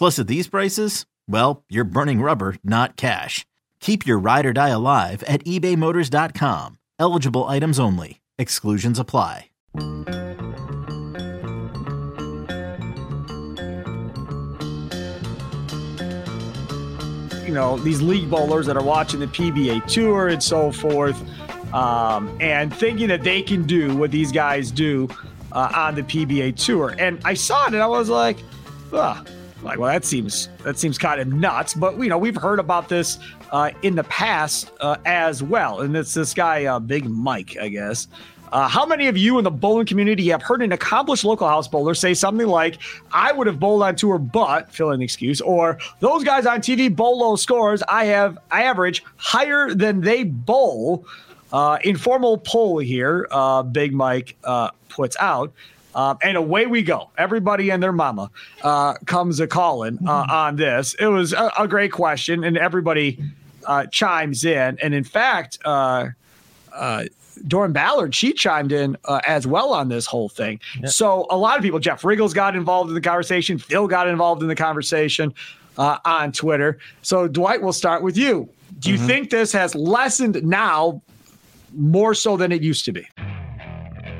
Plus, at these prices, well, you're burning rubber, not cash. Keep your ride or die alive at ebaymotors.com. Eligible items only. Exclusions apply. you know these league bowlers that are watching the PBA tour and so forth, um, and thinking that they can do what these guys do uh, on the PBA tour. And I saw it and I was like, Ugh. Like well that seems that seems kind of nuts. But you know we've heard about this uh, in the past uh, as well, and it's this guy uh, Big Mike, I guess. Uh, how many of you in the bowling community have heard an accomplished local house bowler say something like, I would have bowled on tour, but fill in the excuse, or those guys on TV bowl low scores, I have average higher than they bowl. Uh, informal poll here, uh, Big Mike puts out. Um, and away we go. Everybody and their mama uh, comes a calling uh, on this. It was a, a great question, and everybody uh, chimes in. And in fact, uh, uh, Dorin Ballard, she chimed in uh, as well on this whole thing. Yep. So a lot of people, Jeff Richgels got involved in the conversation. Phil got involved in the conversation uh, on Twitter. So Dwight, we'll start with you. Do you mm-hmm. think this has lessened now more so than it used to be?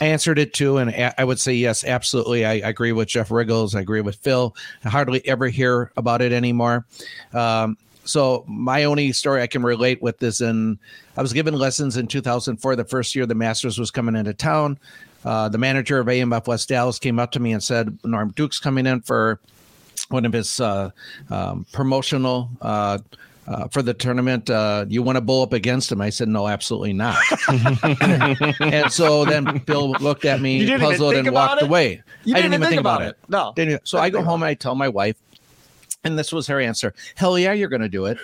I answered it too, and I would say yes, absolutely. I, I, agree with Jeff Richgels. I agree with Phil. I hardly ever hear about it anymore. Um, so my only story I can relate with is in I was given lessons in 2004, the first year the Masters was coming into town. Uh, the manager of AMF West Dallas came up to me and said, "Norm Duke's coming in for one of his uh, um, promotional." Uh, uh, for the tournament, uh, you want to bowl up against him? I said, no, absolutely not. and so then Bill looked at me puzzled and walked it? away. You I didn't even think, think about, about it. it. No. Didn't, so I go home and I tell my wife, and this was her answer. Hell yeah, you're going to do it.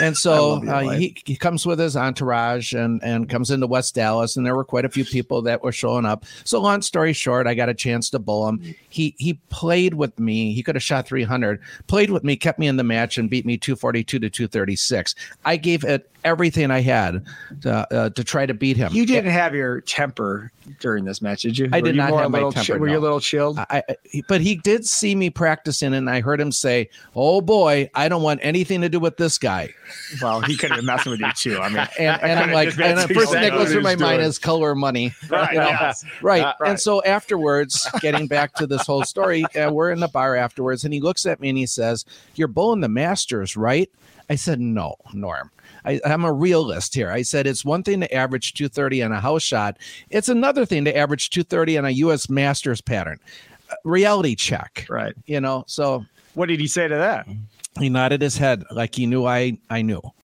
And so uh, he, he comes with his entourage and, and comes into West Dallas, and there were quite a few people that were showing up. So, long story short, I got a chance to bowl him. He he played with me. He could have shot 300. Played with me, kept me in the match, and beat me 242 to 236. I gave it everything I had to, uh, to try to beat him. You didn't have your temper during this match, did you? I did not have my temper. Chi- were no. you a little chilled? I, I, but he did see me practicing, and I heard him say, "Oh boy, I don't want anything to do with this guy." Well, he could have been messing with you too. I mean, and, and I'm like, and the first thing that goes through my mind is color money, right? You know? yes. right. Uh, right. And so afterwards, getting back to this whole story, uh, we're in the bar afterwards, and he looks at me and he says, "You're bowling the Masters, right?" I said, "No, Norm." I, am a realist here. I said it's one thing to average 230 on a house shot. It's another thing to average 230 on a U.S. Masters pattern. Uh, reality check. Right. You know, so. What did he say to that? He nodded his head like he knew I, I knew.